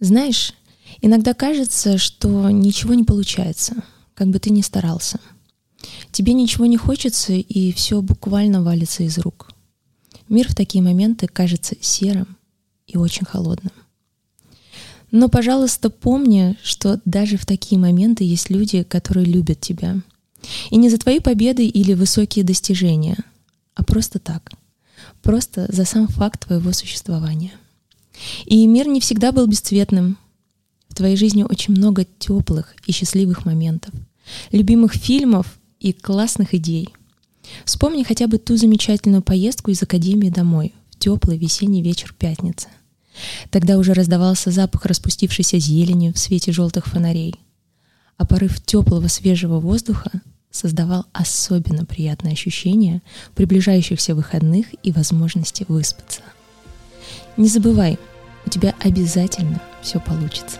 Знаешь, иногда кажется, что ничего не получается, как бы ты ни старался. Тебе ничего не хочется, и все буквально валится из рук. Мир в такие моменты кажется серым и очень холодным. Но, пожалуйста, помни, что даже в такие моменты есть люди, которые любят тебя. И не за твои победы или высокие достижения, а просто так. Просто за сам факт твоего существования. И мир не всегда был бесцветным. В твоей жизни очень много теплых и счастливых моментов, любимых фильмов и классных идей. Вспомни хотя бы ту замечательную поездку из академии домой в теплый весенний вечер пятницы. Тогда уже раздавался запах распустившейся зелени в свете желтых фонарей, а порыв теплого свежего воздуха создавал особенно приятное ощущение приближающихся выходных и возможности выспаться. Не забывай, у тебя обязательно все получится.